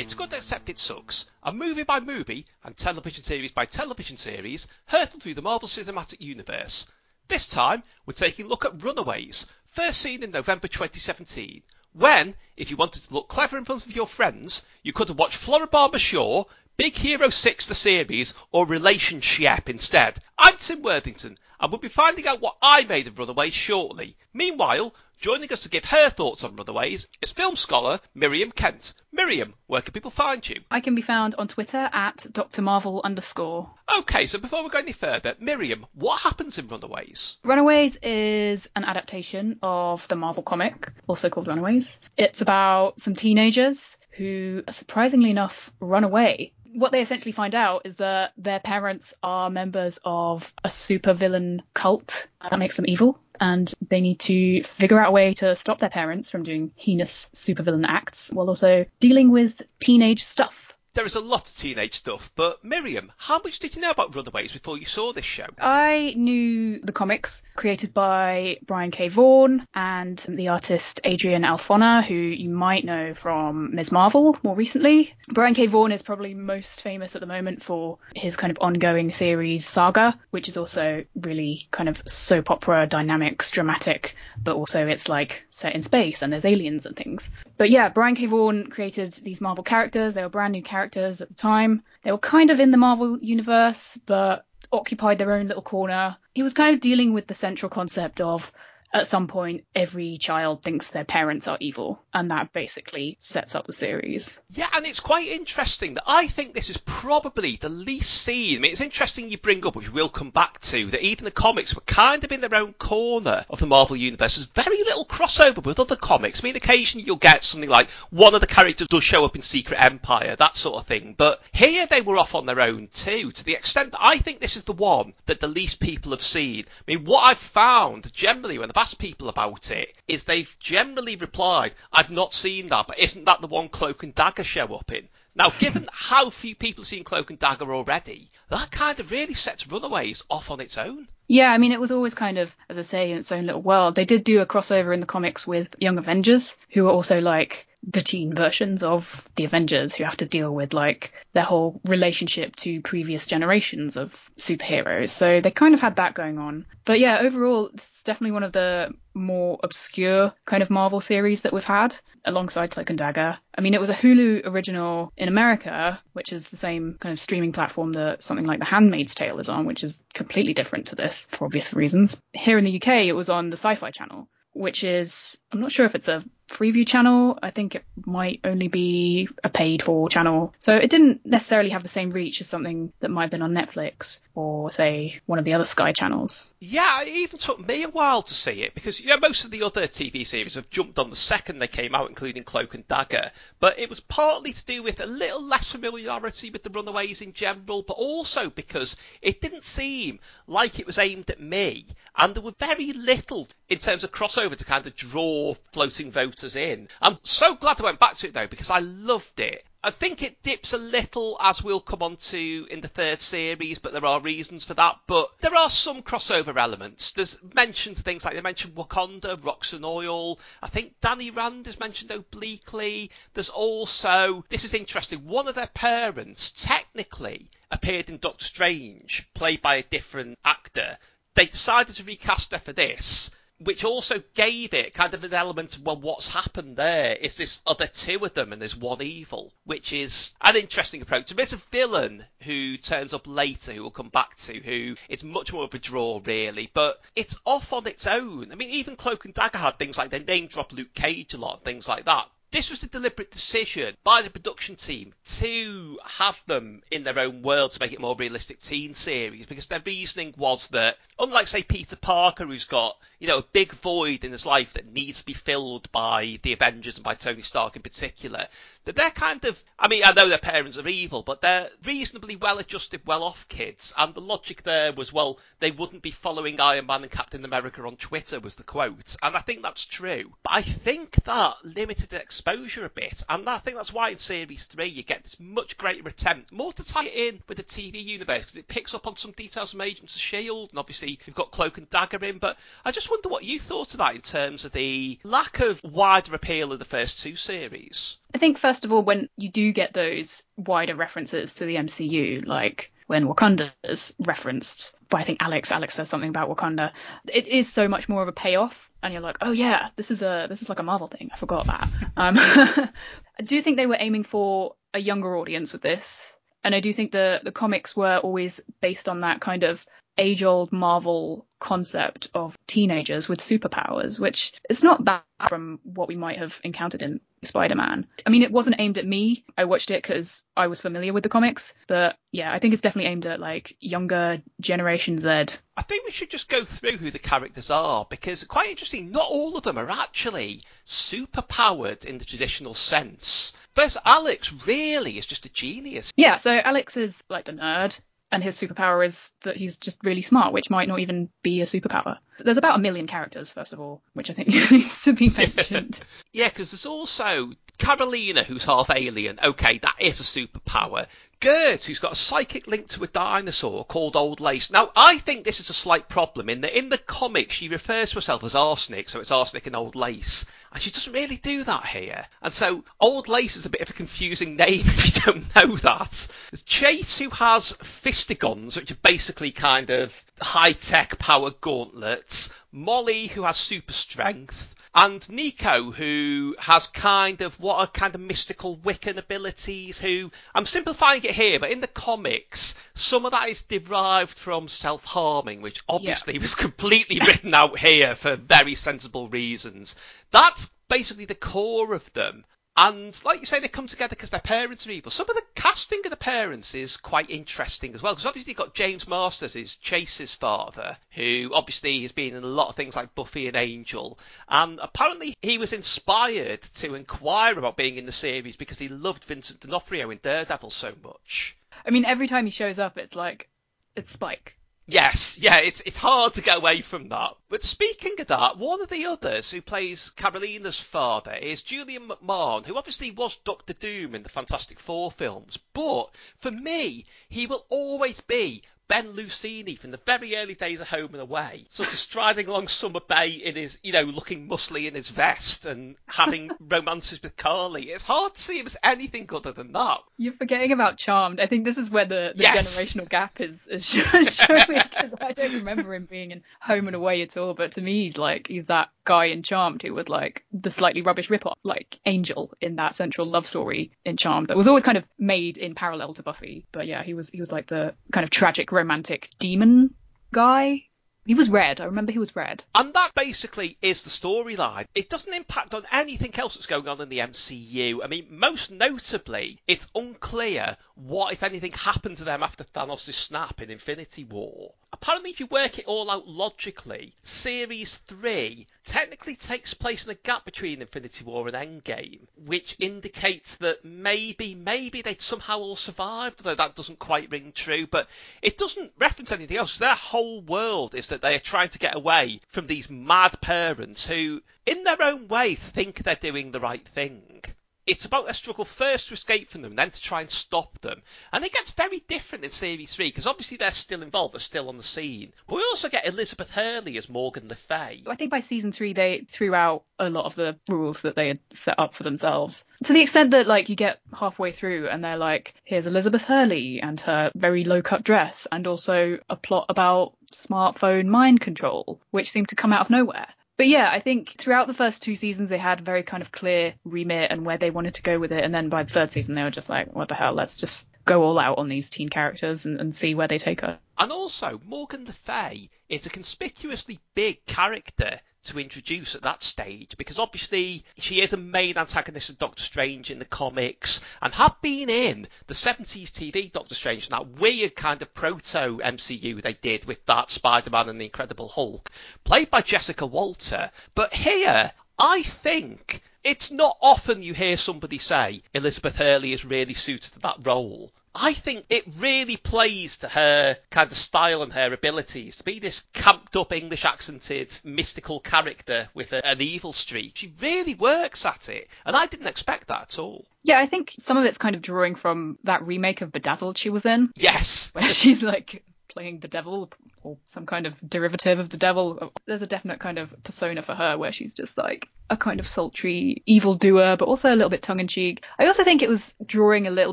It's Good Except It Sucks, a movie by movie and television series by television series hurtled through the Marvel Cinematic Universe. This time, we're taking a look at Runaways, first seen in November 2017, when, if you wanted to look clever in front of your friends, you could have watched Floribama Shore, Big Hero 6 the series, or Relationship instead. I'm Tim Worthington, and we'll be finding out what I made of Runaways shortly. Meanwhile, Joining us to give her thoughts on Runaways is film scholar Miriam Kent. Miriam, where can people find you? I can be found on Twitter at Dr. Marvel underscore. Okay, so before we go any further, Miriam, what happens in Runaways? Runaways is an adaptation of the Marvel comic, also called Runaways. It's about some teenagers who, surprisingly enough, run away what they essentially find out is that their parents are members of a supervillain cult that makes them evil, and they need to figure out a way to stop their parents from doing heinous supervillain acts while also dealing with teenage stuff there is a lot of teenage stuff, but Miriam, how much did you know about Runaways before you saw this show? I knew the comics created by Brian K. Vaughan and the artist Adrian Alphona, who you might know from Ms. Marvel more recently. Brian K. Vaughan is probably most famous at the moment for his kind of ongoing series Saga, which is also really kind of soap opera dynamics, dramatic, but also it's like set in space and there's aliens and things. But yeah, Brian K. Vaughan created these Marvel characters. They were brand new characters at the time. They were kind of in the Marvel universe, but occupied their own little corner. He was kind of dealing with the central concept of at some point every child thinks their parents are evil and that basically sets up the series. Yeah and it's quite interesting that i think this is probably the least seen. I mean it's interesting you bring up which we'll come back to that even the comics were kind of in their own corner of the marvel universe. There's very little crossover with other comics. I mean occasionally you'll get something like one of the characters does show up in secret empire that sort of thing. But here they were off on their own too to the extent that i think this is the one that the least people have seen. I mean what i've found generally when the asked people about it is they've generally replied, I've not seen that, but isn't that the one Cloak and Dagger show up in? Now, given how few people have seen Cloak and Dagger already, that kind of really sets Runaways off on its own. Yeah, I mean, it was always kind of, as I say, in its own little world. They did do a crossover in the comics with Young Avengers, who are also like the teen versions of the Avengers who have to deal with like their whole relationship to previous generations of superheroes. So they kind of had that going on. But yeah, overall, it's definitely one of the more obscure kind of Marvel series that we've had alongside Cloak and Dagger. I mean, it was a Hulu original in America, which is the same kind of streaming platform that something like The Handmaid's Tale is on, which is completely different to this for obvious reasons. Here in the UK, it was on the Syfy channel which is I'm not sure if it's a Freeview channel. I think it might only be a paid for channel. So it didn't necessarily have the same reach as something that might have been on Netflix or say one of the other Sky channels. Yeah, it even took me a while to see it because you know most of the other TV series have jumped on the second they came out, including Cloak and Dagger. But it was partly to do with a little less familiarity with the Runaways in general, but also because it didn't seem like it was aimed at me, and there were very little in terms of crossover to kind of draw floating voters in. I'm so glad I went back to it though because I loved it. I think it dips a little as we'll come on to in the third series, but there are reasons for that. But there are some crossover elements. There's mentioned things like they mentioned Wakanda, Roxxon Oil. I think Danny Rand is mentioned obliquely. There's also, this is interesting, one of their parents technically appeared in Doctor Strange, played by a different actor. They decided to recast her for this which also gave it kind of an element of, well, what's happened there? Is this, other two of them and there's one evil? Which is an interesting approach. There's a villain who turns up later, who we'll come back to, who is much more of a draw, really, but it's off on its own. I mean, even Cloak and Dagger had things like they name drop Luke Cage a lot things like that. This was a deliberate decision by the production team to have them in their own world to make it more realistic teen series because their reasoning was that, unlike, say, Peter Parker, who's got, you know, a big void in his life that needs to be filled by the Avengers and by Tony Stark in particular, that they're kind of, I mean, I know their parents are evil, but they're reasonably well adjusted, well off kids. And the logic there was, well, they wouldn't be following Iron Man and Captain America on Twitter, was the quote. And I think that's true. But I think that limited exposure a bit. And I think that's why in Series 3 you get this much greater attempt, more to tie it in with the TV universe, because it picks up on some details from Agents of S.H.I.E.L.D. And obviously you've got Cloak and Dagger in. But I just wonder what you thought of that in terms of the lack of wider appeal of the first two series. I think first of all, when you do get those wider references to the MCU, like when Wakanda is referenced by I think Alex, Alex says something about Wakanda, it is so much more of a payoff, and you're like, oh yeah, this is a this is like a Marvel thing. I forgot that. um, I do think they were aiming for a younger audience with this, and I do think the the comics were always based on that kind of age old Marvel concept of teenagers with superpowers, which is not that from what we might have encountered in Spider Man. I mean, it wasn't aimed at me. I watched it because I was familiar with the comics, but yeah, I think it's definitely aimed at like younger Generation Z. I think we should just go through who the characters are because quite interesting, not all of them are actually super powered in the traditional sense. First, Alex really is just a genius. Yeah, so Alex is like the nerd and his superpower is that he's just really smart, which might not even be a superpower. There's about a million characters, first of all, which I think needs to be mentioned. yeah, because there's also Karolina, who's half alien. Okay, that is a superpower. Gert, who's got a psychic link to a dinosaur called Old Lace. Now, I think this is a slight problem in that in the comics she refers to herself as Arsenic, so it's Arsenic and Old Lace. And she doesn't really do that here. And so Old Lace is a bit of a confusing name if you don't know that. There's Chase, who has fistigons, which are basically kind of high-tech power gauntlets. Molly, who has super strength and Nico, who has kind of what are kind of mystical Wiccan abilities. Who I'm simplifying it here, but in the comics, some of that is derived from self-harming, which obviously yeah. was completely written out here for very sensible reasons. That's basically the core of them. And like you say, they come together because their parents are evil. Some of the casting of the parents is quite interesting as well, because obviously you've got James Marsters as Chase's father, who obviously has been in a lot of things like Buffy and Angel, and apparently he was inspired to inquire about being in the series because he loved Vincent D'Onofrio in Daredevil so much. I mean, every time he shows up, it's like it's Spike. Yes, yeah, it's it's hard to get away from that. But speaking of that, one of the others who plays Karolina's father is Julian McMahon, who obviously was Doctor Doom in the Fantastic Four films. But for me, he will always be Ben Lucini from the very early days of Home and Away, sort of striding along Summer Bay in his, you know, looking muscly in his vest and having romances with Carly. It's hard to see him as anything other than that. You're forgetting about Charmed. I think this is where the, the yes. generational gap is, is showing because I don't remember him being in Home and Away at all. But to me, he's like he's that guy in Charmed who was like the slightly rubbish ripoff, like Angel in that central love story in Charmed that was always kind of made in parallel to Buffy. But yeah, he was he was like the kind of tragic romantic demon guy. He was red. I remember he was red. And that basically is the storyline. It doesn't impact on anything else that's going on in the MCU. I mean, most notably, it's unclear what, if anything, happened to them after Thanos' snap in Infinity War. Apparently, if you work it all out logically, Series 3 technically takes place in a gap between Infinity War and Endgame, which indicates that maybe, maybe they'd somehow all survived, though that doesn't quite ring true, but it doesn't reference anything else. Their whole world is that they are trying to get away from these mad parents who, in their own way, think they're doing the right thing it's about their struggle first to escape from them, then to try and stop them. And it gets very different in Series 3 because obviously they're still involved, they're still on the scene. But we also get Elizabeth Hurley as Morgan Le Fay. I think by season 3 they threw out a lot of the rules that they had set up for themselves. To the extent that like you get halfway through and they're like, here's Elizabeth Hurley and her very low cut dress and also a plot about smartphone mind control, which seemed to come out of nowhere But yeah, I think throughout the first two seasons they had very kind of clear remit and where they wanted to go with it, and then by the third season they were just like, what the hell? Let's just go all out on these teen characters and, and see where they take us. And also, Morgan Le Fay is a conspicuously big character to introduce at that stage because obviously she is a main antagonist of Doctor Strange in the comics and had been in the 70s TV Doctor Strange that weird kind of proto MCU they did with that Spider-Man and the Incredible Hulk played by Jessica Walter but here I think it's not often you hear somebody say Elizabeth Hurley is really suited to that role. I think it really plays to her kind of style and her abilities to be this camped up English accented mystical character with a, an evil streak. She really works at it, and I didn't expect that at all. Yeah, I think some of it's kind of drawing from that remake of Bedazzled she was in. Yes. Where she's like playing the devil or some kind of derivative of the devil. There's a definite kind of persona for her where she's just like a kind of sultry evil doer, but also a little bit tongue in cheek. I also think it was drawing a little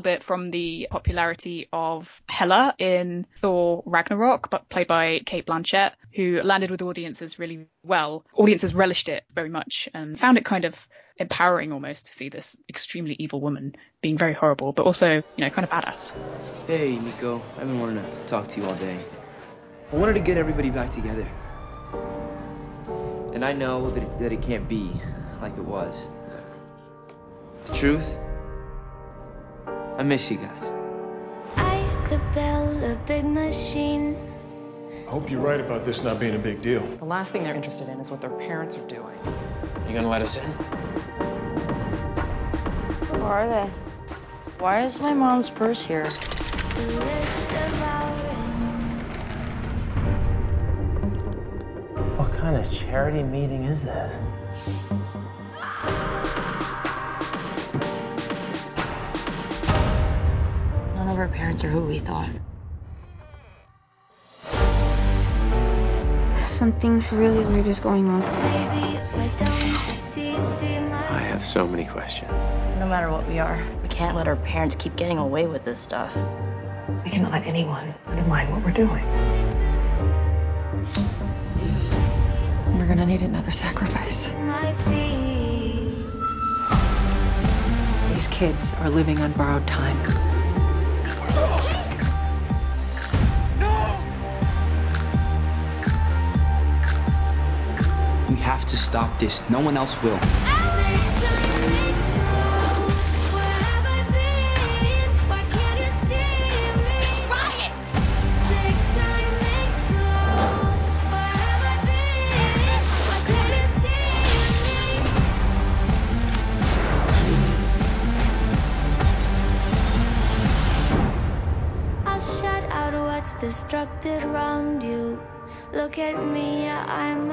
bit from the popularity of Hela in Thor Ragnarok, but played by Cate Blanchett, who landed with audiences really well. Audiences relished it very much and found it kind of empowering almost to see this extremely evil woman being very horrible, but also, you know, kind of badass. Hey, Nico. I've been wanting to talk to you all day. I wanted to get everybody back together. And I know that it, that it can't be like it was. The truth, I miss you guys. I could build a big machine. I hope you're right about this not being a big deal. The last thing they're interested in is what their parents are doing. You gonna let us in? Who are they? Why is my mom's purse here? to live devouring. What kind of charity meeting is this? None of our parents are who we thought. Something really weird is going on. Baby, why don't you see, see my I have so many questions. No matter what we are, we can't let our parents keep getting away with this stuff. We cannot let anyone undermine what we're doing. We're gonna need another sacrifice. These kids are living on borrowed time. Have to stop this. No one else will. Destructed you. Look at me, I'm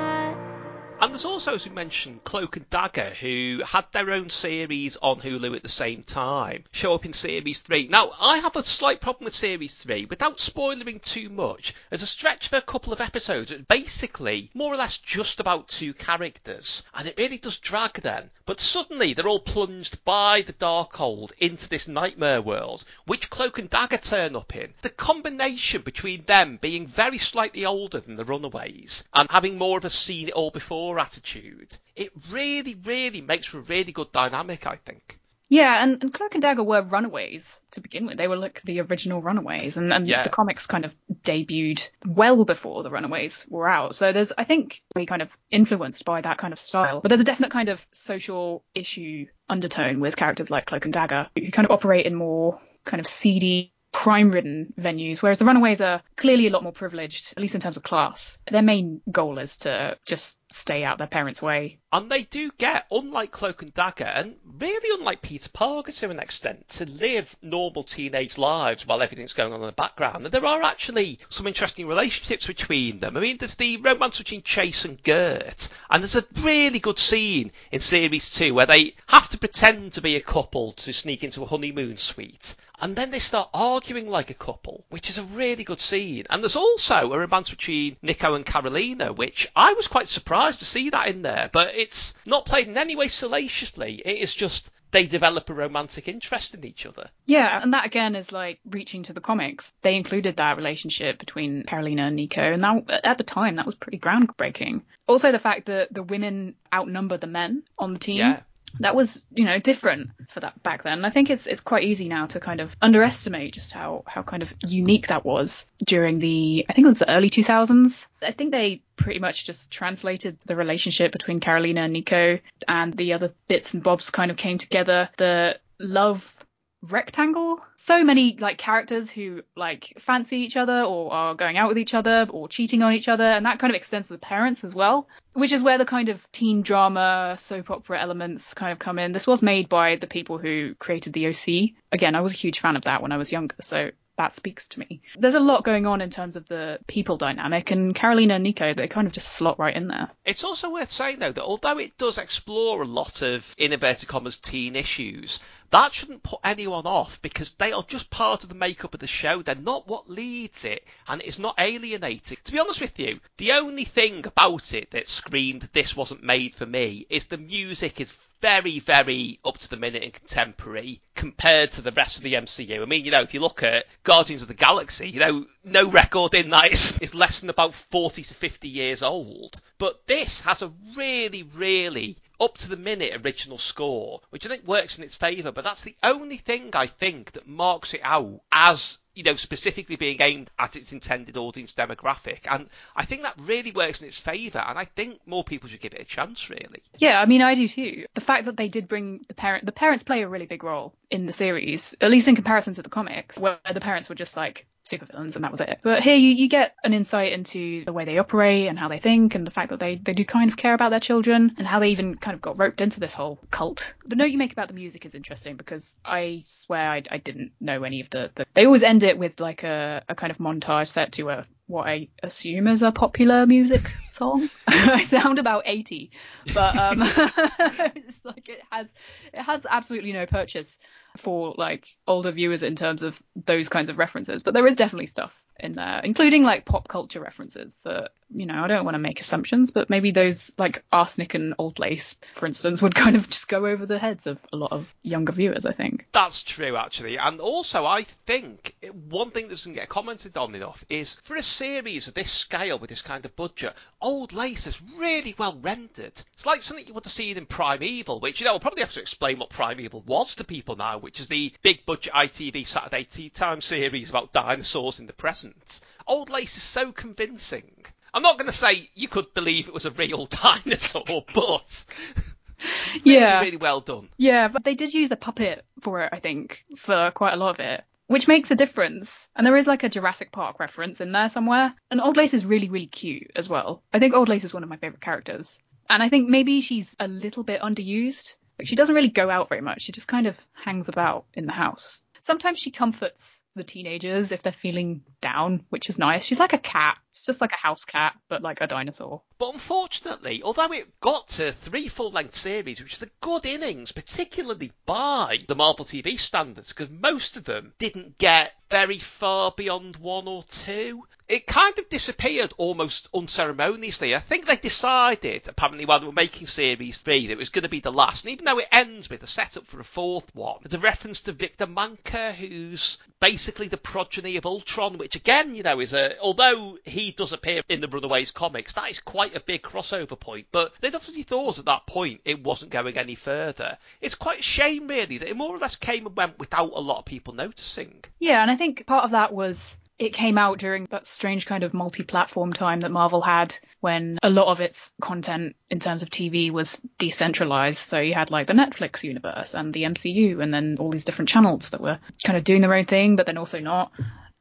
there's also, as we mentioned, Cloak and Dagger, who had their own series on Hulu at the same time, show up in Series 3. Now, I have a slight problem with Series 3, without spoiling too much. There's a stretch of a couple of episodes, that basically, more or less just about two characters, and it really does drag then. But suddenly, they're all plunged by the Darkhold into this nightmare world, which Cloak and Dagger turn up in. The combination between them being very slightly older than the Runaways, and having more of a seen it all before attitude, it really, really makes for a really good dynamic, I think. Yeah, and, and Cloak and Dagger were runaways to begin with. They were like the original runaways, and, and Yeah. the comics kind of debuted well before the runaways were out. So there's, I think, we kind of influenced by that kind of style. But there's a definite kind of social issue undertone with characters like Cloak and Dagger, who kind of operate in more kind of seedy, crime-ridden venues, whereas the runaways are clearly a lot more privileged, at least in terms of class. Their main goal is to just stay out their parents' way. And they do get, unlike Cloak and Dagger, and really unlike Peter Parker to an extent, to live normal teenage lives while everything's going on in the background. And there are actually some interesting relationships between them. I mean, there's the romance between Chase and Gert, and there's a really good scene in Series 2 where they have to pretend to be a couple to sneak into a honeymoon suite. And then they start arguing like a couple, which is a really good scene. And there's also a romance between Nico and Karolina, which I was quite surprised to see that in there. But it's not played in any way salaciously. It is just they develop a romantic interest in each other. Yeah, and that again is like reaching to the comics. They included that relationship between Karolina and Nico, and that at the time that was pretty groundbreaking. Also, the fact that the women outnumber the men on the team. Yeah. That was, you know, different for that back then. I think it's it's quite easy now to kind of underestimate just how how kind of unique that was during the I think it was the early 2000s. I think they pretty much just translated the relationship between Karolina and Nico and the other bits and bobs kind of came together. The love rectangle so many like characters who like fancy each other or are going out with each other or cheating on each other and that kind of extends to the parents as well which is where the kind of teen drama soap opera elements kind of come in. This was made by the people who created the oc again i was a huge fan of that when i was younger so that speaks to me. There's a lot going on in terms of the people dynamic, and Karolina and Nico, they kind of just slot right in there. It's also worth saying, though, that although it does explore a lot of, in inverted commas, teen issues, that shouldn't put anyone off because they are just part of the makeup of the show. They're not what leads it, and it's not alienating. To be honest with you, the only thing about it that screamed this wasn't made for me is the music is very, very up to the minute and contemporary compared to the rest of the MCU. I mean, you know, if you look at Guardians of the Galaxy, you know, no record in that is, is less than about 40 to 50 years old. But this has a really, really up to the minute original score, which I think works in its favour, but that's the only thing I think that marks it out as you know, specifically being aimed at its intended audience demographic. And I think that really works in its favour, and I think more people should give it a chance, really. Yeah, I mean, I do too. The fact that they did bring the parent, the parents play a really big role in the series, at least in comparison to the comics, where the parents were just like supervillains and that was it. But here you, you get an insight into the way they operate and how they think and the fact that they, they do kind of care about their children and how they even kind of got roped into this whole cult. The note you make about the music is interesting because I swear I, I didn't know any of the, the they always end it with like a, a kind of montage set to a what I assume is a popular music song. I sound about 80, but um, it's like it has it has absolutely no purchase for like older viewers in terms of those kinds of references. But there is definitely stuff in there, including like pop culture references that you know I don't want to make assumptions, but maybe those like arsenic and old lace, for instance, would kind of just go over the heads of a lot of younger viewers. I think that's true actually, and also I think one thing that doesn't get commented on enough is for a series of this scale with this kind of budget, old lace is really well rendered. It's like something you would have seen in Primeval, which you know we'll probably have to explain what Primeval was to people now, which is the big budget ITV Saturday tea time series about dinosaurs in the present. Old Lace is so convincing. I'm not going to say you could believe it was a real dinosaur, but really, yeah, really well done. Yeah, but they did use a puppet for it, I think, for quite a lot of it, which makes a difference. And there is like a Jurassic Park reference in there somewhere. And Old Lace is really, really cute as well. I think Old Lace is one of my favorite characters. And I think maybe she's a little bit underused. Like she doesn't really go out very much. She just kind of hangs about in the house. Sometimes she comforts the teenagers if they're feeling down, which is nice. She's like a cat. She's just like a house cat, but like a dinosaur. But unfortunately, although it got to three full length series, which is a good innings, particularly by the Marvel TV standards, because most of them didn't get very far beyond one or two. It kind of disappeared almost unceremoniously. I think they decided, apparently while they were making series three, that it was going to be the last. And even though it ends with a setup for a fourth one, there's a reference to Victor Manka, who's basically the progeny of Ultron, which again, you know, is a, although he does appear in the Runaways comics, that is quite a big crossover point. But they'd obviously thought at that point it wasn't going any further. It's quite a shame, really, that it more or less came and went without a lot of people noticing. Yeah, and I think part of that was it came out during that strange kind of multi-platform time that Marvel had when a lot of its content in terms of TV was decentralized. So you had like the Netflix universe and the MCU and then all these different channels that were kind of doing their own thing, but then also not.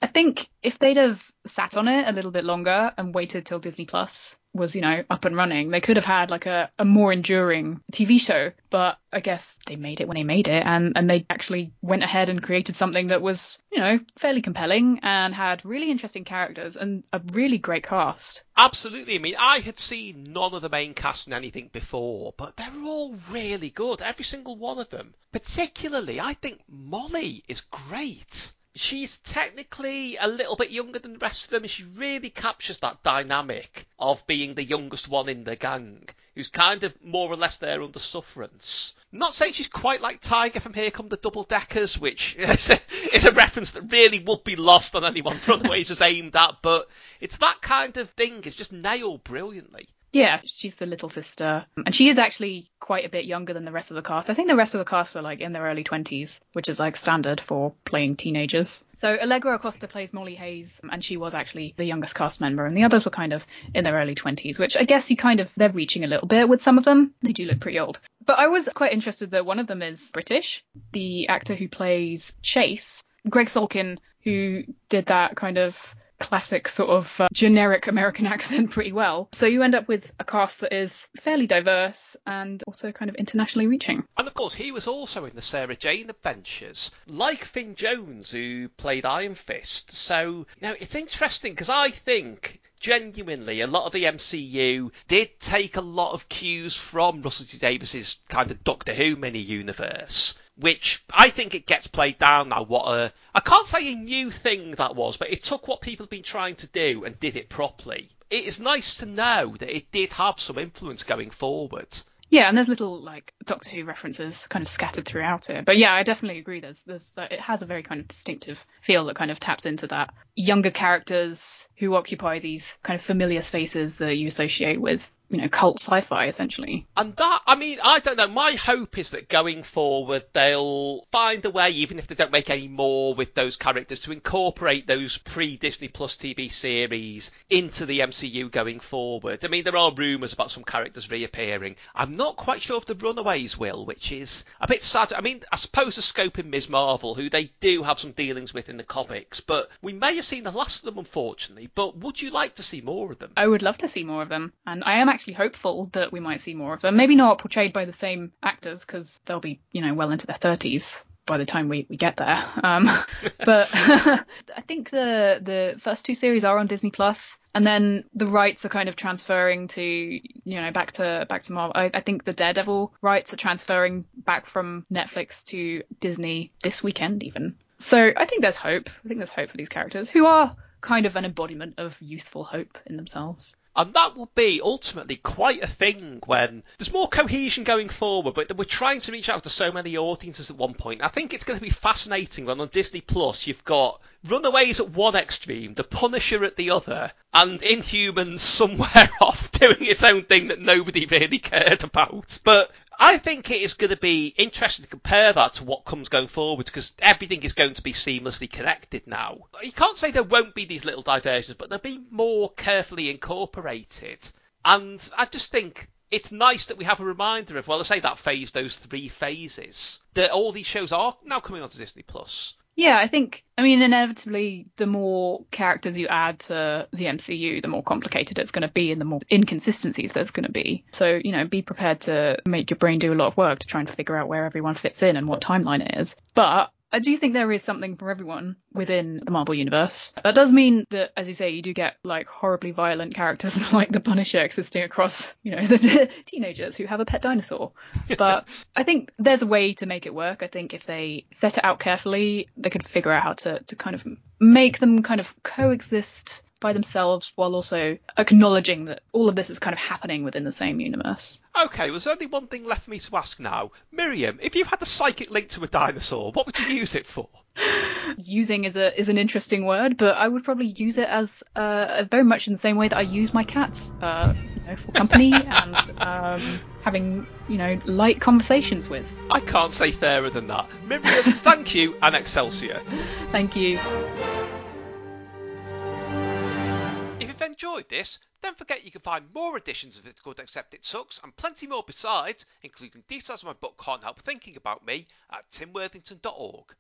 I think if they'd have sat on it a little bit longer and waited till Disney Plus was, you know, up and running, they could have had like a, a more enduring TV show. But I guess they made it when they made it and, and they actually went ahead and created something that was, you know, fairly compelling and had really interesting characters and a really great cast. Absolutely. I mean, I had seen none of the main cast in anything before, but they're all really good. Every single one of them. Particularly, I think Molly is great she's technically a little bit younger than the rest of them. She really captures that dynamic of being the youngest one in the gang. who's kind of more or less there under sufferance. Not saying she's quite like Tiger from Here Come the Double Deckers, which is a, is a reference that really would be lost on anyone from the way Runaways was aimed at, but it's that kind of thing. It's just nailed brilliantly. Yeah, she's the little sister. And she is actually quite a bit younger than the rest of the cast. I think the rest of the cast are like in their early 20s, which is like standard for playing teenagers. So Allegra Acosta plays Molly Hayes, and she was actually the youngest cast member, and the others were kind of in their early 20s, which I guess you kind of, they're reaching a little bit with some of them. They do look pretty old. But I was quite interested that one of them is British. The actor who plays Chase, Greg Sulkin, who did that kind of classic sort of uh, generic American accent pretty well. So you end up with a cast that is fairly diverse and also kind of internationally reaching. And of course, he was also in the Sarah Jane Adventures, like Finn Jones, who played Iron Fist. So, you know, it's interesting because I think genuinely a lot of the MCU did take a lot of cues from Russell T Davies's kind of Doctor Who mini universe which I think it gets played down now. What a I can't say a new thing that was, but it took what people have been trying to do and did it properly. It is nice to know that it did have some influence going forward. Yeah, and there's little like Doctor Who references kind of scattered throughout it. But yeah, I definitely agree. There's, there's, uh, it has a very kind of distinctive feel that kind of taps into that younger characters who occupy these kind of familiar spaces that you associate with, you know, cult sci-fi essentially. And that, I mean, I don't know. My hope is that going forward, they'll find a way, even if they don't make any more with those characters, to incorporate those pre-Disney Plus TV series into the MCU going forward. I mean, there are rumours about some characters reappearing. I'm not quite sure if the Runaways will, which is a bit sad. I mean, I suppose the scope in Ms. Marvel, who they do have some dealings with in the comics, but we may have seen the last of them, unfortunately. But would you like to see more of them? I would love to see more of them, and I am actually hopeful that we might see more of them. Maybe not portrayed by the same actors because they'll be, you know, well into their 30s by the time we, we get there. Um, but I think the the first two series are on Disney Plus, and then the rights are kind of transferring to you know back to back to Marvel. I, I think the Daredevil rights are transferring back from Netflix to Disney this weekend even. So I think there's hope. I think there's hope for these characters who are kind of an embodiment of youthful hope in themselves. And that will be ultimately quite a thing when there's more cohesion going forward, but we're trying to reach out to so many audiences at one point. I think it's going to be fascinating when on Disney Plus you've got Runaways at one extreme, The Punisher at the other, and Inhumans somewhere off doing its own thing that nobody really cared about. But I think it is going to be interesting to compare that to what comes going forward because everything is going to be seamlessly connected now. You can't say there won't be these little diversions, but they'll be more carefully incorporated. And I just think it's nice that we have a reminder of, well, I say that phase, those three phases, that all these shows are now coming onto Disney Plus. Yeah, I think, I mean, inevitably, the more characters you add to the MCU, the more complicated it's going to be and the more inconsistencies there's going to be. So, you know, be prepared to make your brain do a lot of work to try and figure out where everyone fits in and what timeline it is. But I do think there is something for everyone within the Marvel universe. That does mean that, as you say, you do get like horribly violent characters like the Punisher existing across, you know, the teenagers who have a pet dinosaur. But I think there's a way to make it work. I think if they set it out carefully, they could figure out how to, to kind of make them kind of coexist by themselves while also acknowledging that all of this is kind of happening within the same universe. Okay, well, there's only one thing left for me to ask now. Miriam, if you had a psychic link to a dinosaur, what would you use it for? Using is a is an interesting word, but I would probably use it as uh, very much in the same way that I use my cats, uh, you know, for company and um, having you know light conversations with. I can't say fairer than that. Miriam, thank you, and Excelsior. Thank you. Enjoyed this, don't forget you can find more editions of It's Good Except It Sucks and plenty more besides, including details of my book Can't Help Thinking About Me at timworthington.org.